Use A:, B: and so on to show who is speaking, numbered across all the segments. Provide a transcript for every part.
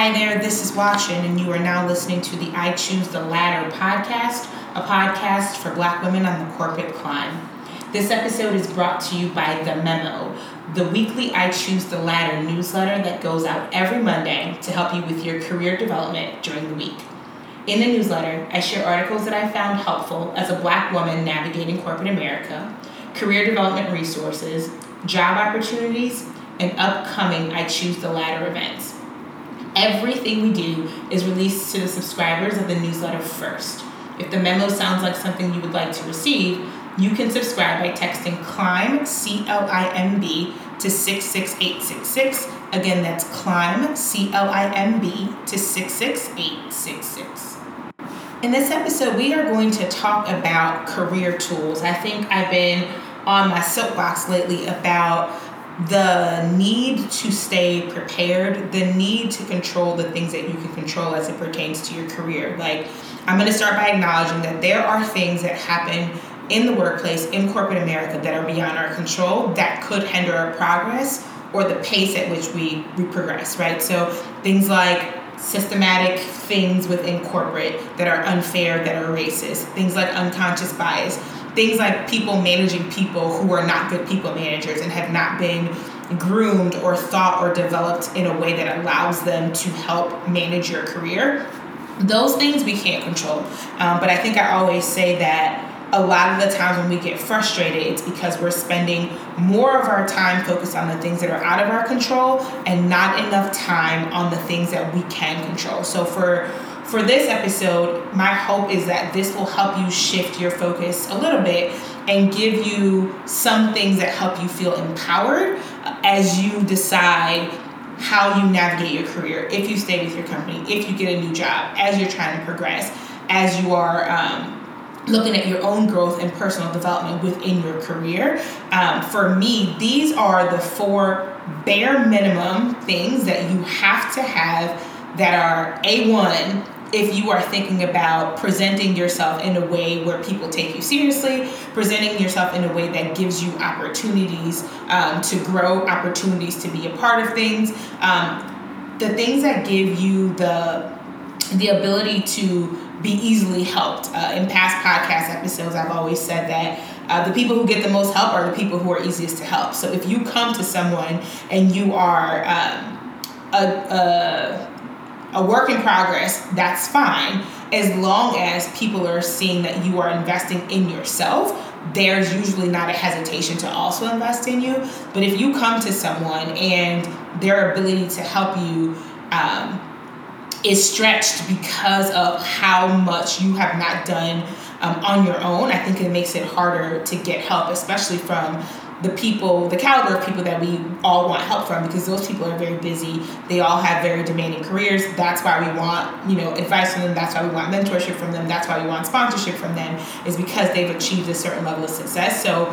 A: Hi there, this is Watchin, and you are now listening to the I Choose the Ladder podcast, a podcast for black women on the corporate climb. This episode is brought to you by The Memo, the weekly I Choose the Ladder newsletter that goes out every Monday to help you with your career development during the week. In the newsletter, I share articles that I found helpful as a black woman navigating corporate America, career development resources, job opportunities, and upcoming I Choose the Ladder events. Everything we do is released to the subscribers of the newsletter first. If the memo sounds like something you would like to receive, you can subscribe by texting CLIMB, C L I M B, to 66866. Again, that's CLIMB, C L I M B, to 66866. In this episode, we are going to talk about career tools. I think I've been on my soapbox lately about the need to stay prepared, the need to control the things that you can control as it pertains to your career. Like, I'm going to start by acknowledging that there are things that happen in the workplace, in corporate America, that are beyond our control that could hinder our progress or the pace at which we, we progress, right? So, things like systematic things within corporate that are unfair, that are racist, things like unconscious bias things like people managing people who are not good people managers and have not been groomed or thought or developed in a way that allows them to help manage your career those things we can't control. Um, but i think i always say that a lot of the times when we get frustrated it's because we're spending more of our time focused on the things that are out of our control and not enough time on the things that we can control. So for for this episode, my hope is that this will help you shift your focus a little bit and give you some things that help you feel empowered as you decide how you navigate your career, if you stay with your company, if you get a new job, as you're trying to progress, as you are um, looking at your own growth and personal development within your career. Um, for me, these are the four bare minimum things that you have to have that are A1 if you are thinking about presenting yourself in a way where people take you seriously, presenting yourself in a way that gives you opportunities um, to grow, opportunities to be a part of things, um, the things that give you the the ability to be easily helped. Uh, in past podcast episodes, I've always said that uh, the people who get the most help are the people who are easiest to help. So if you come to someone and you are um, a, a a work in progress, that's fine. As long as people are seeing that you are investing in yourself, there's usually not a hesitation to also invest in you. But if you come to someone and their ability to help you um, is stretched because of how much you have not done um, on your own, I think it makes it harder to get help, especially from the people, the caliber of people that we all want help from because those people are very busy. They all have very demanding careers. That's why we want, you know, advice from them. That's why we want mentorship from them. That's why we want sponsorship from them is because they've achieved a certain level of success. So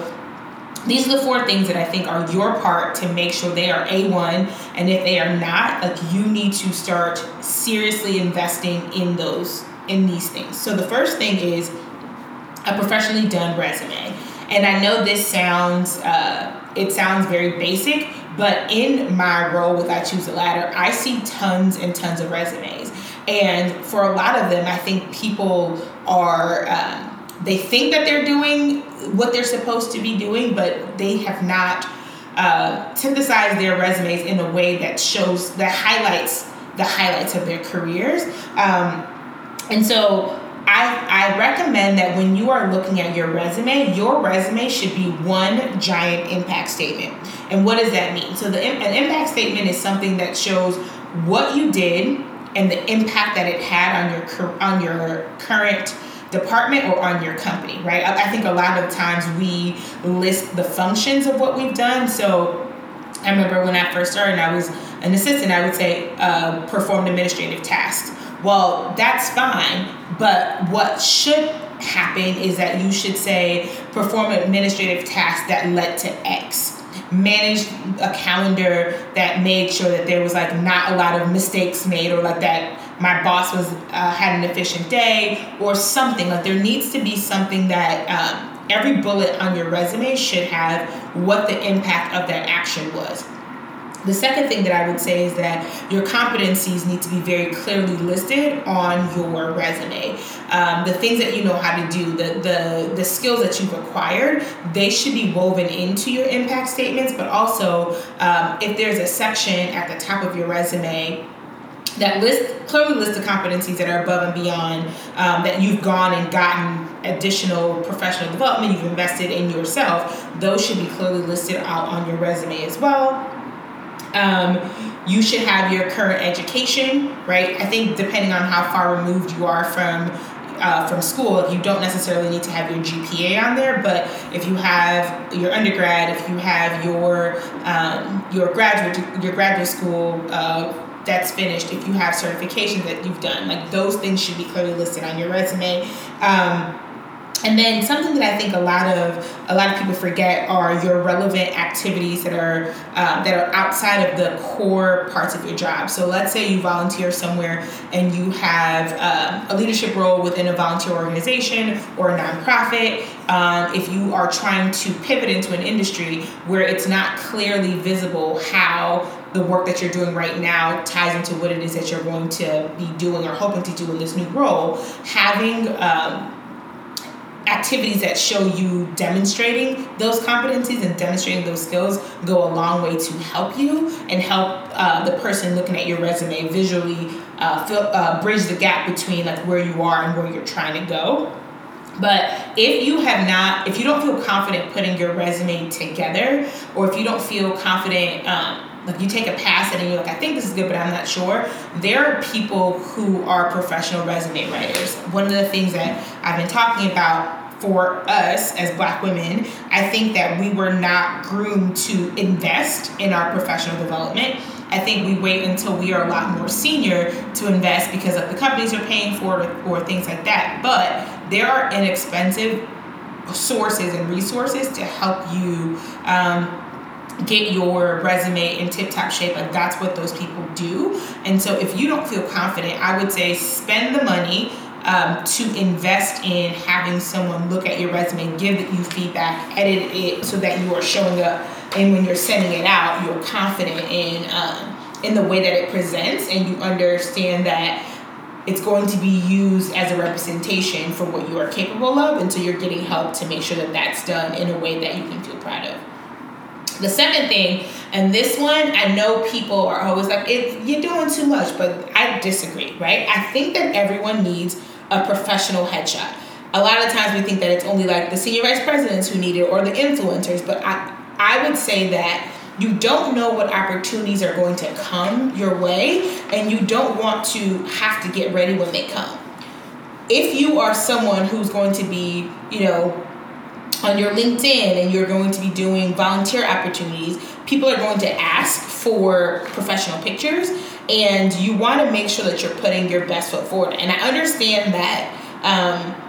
A: these are the four things that I think are your part to make sure they are A1. And if they are not, like you need to start seriously investing in those, in these things. So the first thing is a professionally done resume. And I know this sounds, uh, it sounds very basic, but in my role with I Choose the Ladder, I see tons and tons of resumes. And for a lot of them, I think people are, um, they think that they're doing what they're supposed to be doing, but they have not uh, synthesized their resumes in a way that shows, that highlights the highlights of their careers. Um, and so I, I recommend that when you are looking at your resume, your resume should be one giant impact statement. And what does that mean? So the an impact statement is something that shows what you did and the impact that it had on your on your current department or on your company, right? I, I think a lot of times we list the functions of what we've done. So I remember when I first started, I was an assistant. I would say uh, performed administrative tasks well, that's fine, but what should happen is that you should say perform administrative tasks that led to X. Manage a calendar that made sure that there was like not a lot of mistakes made or like that my boss was uh, had an efficient day or something like there needs to be something that um, every bullet on your resume should have what the impact of that action was The second thing that I would say is that your competencies need to be very clearly listed on your resume. Um, the things that you know how to do, the, the, the skills that you've acquired, they should be woven into your impact statements. But also, um, if there's a section at the top of your resume that list clearly lists the competencies that are above and beyond um, that you've gone and gotten additional professional development you've invested in yourself those should be clearly listed out on your resume as well um, you should have your current education, right? I think depending on how far removed you are from uh, from school, you don't necessarily need to have your GPA on there. But if you have your undergrad, if you have your um, your graduate your graduate school uh, that's finished, if you have certifications that you've done, like those things should be clearly listed on your resume. Um, and then something that I think a lot of a lot of people forget are your relevant activities that are um, that are outside of the core parts of your job. So let's say you volunteer somewhere and you have um, a leadership role within a volunteer organization or a nonprofit. Um, if you are trying to pivot into an industry where it's not clearly visible how the work that you're doing right now ties into what it is that you're going to be doing or hoping to do in this new role, having um, activities that show you demonstrating those competencies and demonstrating those skills go a long way to help you and help uh, the person looking at your resume visually uh, feel, uh, bridge the gap between like where you are and where you're trying to go. But if you have not if you don't feel confident putting your resume together or if you don't feel confident um, like you take a pass at it and you're like, I think this is good, but I'm not sure. There are people who are professional resume writers. One of the things that I've been talking about for us as black women, I think that we were not groomed to invest in our professional development. I think we wait until we are a lot more senior to invest because of the companies are paying for it or, things like that. But there are inexpensive sources and resources to help you um, get your resume in tip top shape. Like that's what those people do. And so if you don't feel confident, I would say spend the money. Um, to invest in having someone look at your resume, give you feedback, edit it so that you are showing up, and when you're sending it out, you're confident in um, in the way that it presents, and you understand that it's going to be used as a representation for what you are capable of, and so you're getting help to make sure that that's done in a way that you can feel proud of. The second thing, and this one, I know people are always like, you're doing too much, but I disagree, right? I think that everyone needs a professional headshot. A lot of times we think that it's only like the senior vice presidents who need it or the influencers, but I, I would say that you don't know what opportunities are going to come your way, and you don't want to have to get ready when they come. If you are someone who's going to be, you know, on your LinkedIn and you're going to be doing volunteer opportunities, people are going to ask for professional pictures and you want to make sure that you're putting your best foot forward. And I understand that um,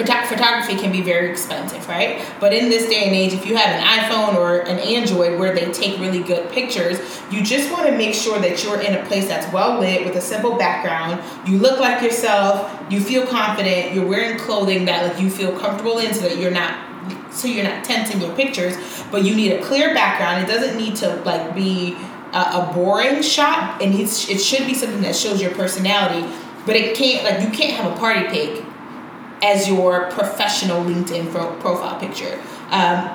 A: Phot- photography can be very expensive, right? But in this day and age, if you have an iPhone or an Android where they take really good pictures, you just want to make sure that you're in a place that's well lit with a simple background. You look like yourself, you feel confident, you're wearing clothing that like you feel comfortable in so that you're not so you're not tense your pictures, but you need a clear background. It doesn't need to like be a, a boring shot. and it should be something that shows your personality, but it can't like you can't have a party pic as your professional LinkedIn pro- profile picture. Um,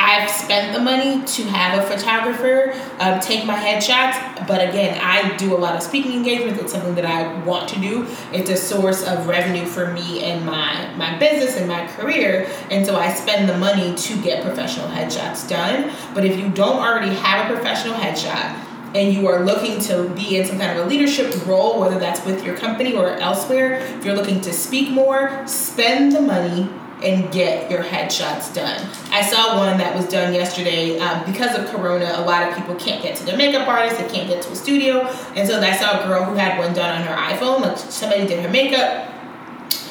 A: I've spent the money to have a photographer um, take my headshots, but again, I do a lot of speaking engagements. It's something that I want to do. It's a source of revenue for me and my my business and my career, and so I spend the money to get professional headshots done. But if you don't already have a professional headshot, and you are looking to be in some kind of a leadership role, whether that's with your company or elsewhere, if you're looking to speak more, spend the money and get your headshots done. I saw one that was done yesterday. Um, because of Corona, a lot of people can't get to their makeup artist, they can't get to a studio. And so I saw a girl who had one done on her iPhone. Like somebody did her makeup.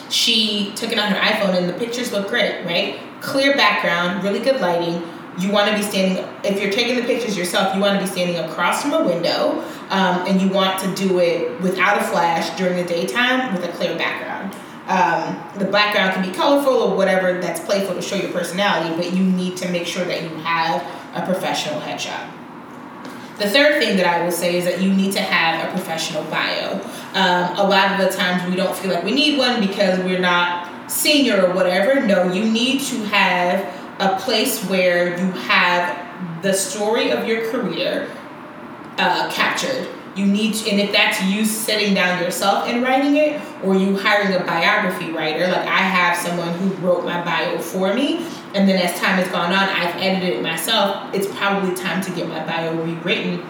A: She took it on her iPhone and the pictures look great, right? Clear background, really good lighting you want to be standing if you're taking the pictures yourself you want to be standing across from a window um, and you want to do it without a flash during the daytime with a clear background um, the background can be colorful or whatever that's playful to show your personality but you need to make sure that you have a professional headshot The third thing that I will say is that you need to have a professional bio. Um, a lot of the times we don't feel like we need one because we're not senior or whatever. No, you need to have a place where you have the story of your career uh, captured. You need to, and if that's you sitting down yourself and writing it or you hiring a biography writer like i have someone who wrote my bio for me and then as time has gone on i've edited it myself it's probably time to get my bio rewritten.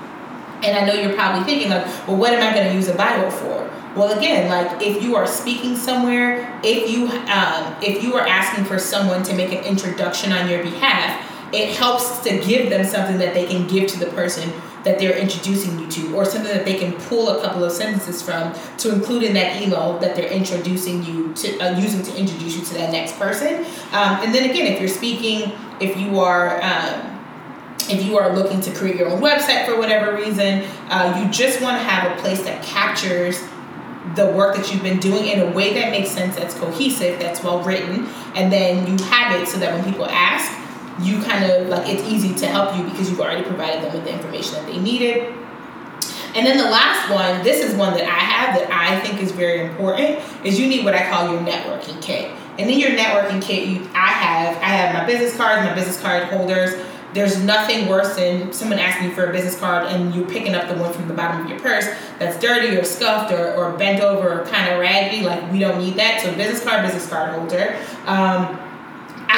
A: And i know you're probably thinking like well what am i going to use a bio for well again like if you are speaking somewhere if you um, if you are asking for someone to make an introduction on your behalf it helps to give them something that they can give to the person that they're introducing you to, or something that they can pull a couple of sentences from to include in that email that they're introducing you to, uh, using to introduce you to that next person. Um, and then again, if you're speaking, if you are, um, if you are looking to create your own website for whatever reason, uh, you just want to have a place that captures the work that you've been doing in a way that makes sense, that's cohesive, that's well written, and then you have it so that when people ask, you kind of like it's easy to help you because you've already provided them with the information that they needed. And then the last one, this is one that I have that I think is very important, is you need what I call your networking kit. And in your networking kit, you I have I have my business cards, my business card holders. There's nothing worse than someone asking you for a business card and you picking up the one from the bottom of your purse that's dirty or scuffed or, or bent over or kind of raggedy. Like we don't need that. So business card, business card holder. Um,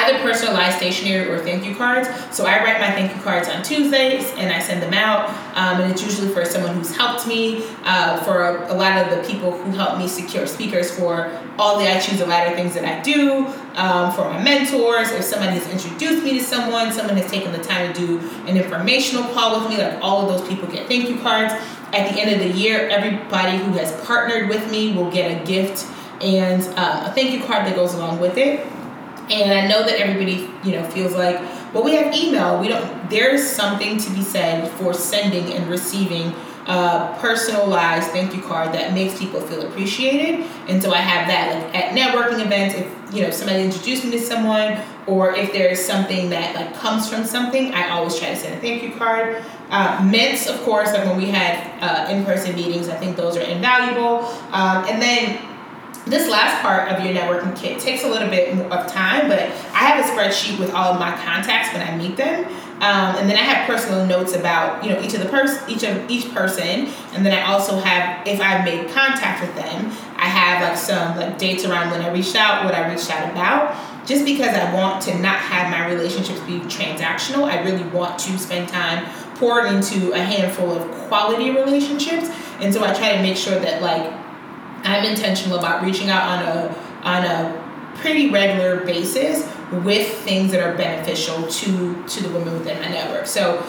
A: either personalized stationery or thank you cards. So I write my thank you cards on Tuesdays and I send them out. Um, and it's usually for someone who's helped me, uh, for a, a, lot of the people who helped me secure speakers for all the I Choose a Ladder things that I do, um, for my mentors, if somebody has introduced me to someone, someone has taken the time to do an informational call with me, like all of those people get thank you cards. At the end of the year, everybody who has partnered with me will get a gift and uh, a thank you card that goes along with it. And I know that everybody, you know, feels like, well, we have email. We don't. There's something to be said for sending and receiving a personalized thank you card that makes people feel appreciated. And so I have that like at networking events. If you know somebody introduced me to someone, or if there's something that like comes from something, I always try to send a thank you card. Uh, mints, of course, like when we had uh, in-person meetings, I think those are invaluable. Um, and then this last part of your networking kit takes a little bit of time, but I have a spreadsheet with all of my contacts when I meet them, um, and then I have personal notes about you know each of the person, each of each person, and then I also have if I've made contact with them, I have like some like dates around when I reached out, what I reached out about. Just because I want to not have my relationships be transactional, I really want to spend time pouring into a handful of quality relationships, and so I try to make sure that like I'm intentional about reaching out on a on a pretty regular basis with things that are beneficial to to the women within my network. So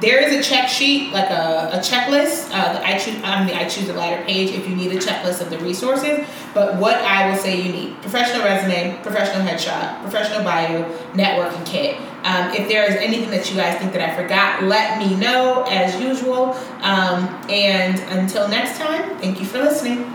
A: there is a check sheet, like a, a checklist. Uh, I choose on the I choose the ladder page if you need a checklist of the resources. But what I will say you need: professional resume, professional headshot, professional bio, networking kit. Um, if there is anything that you guys think that I forgot, let me know as usual. Um, and until next time, thank you for listening.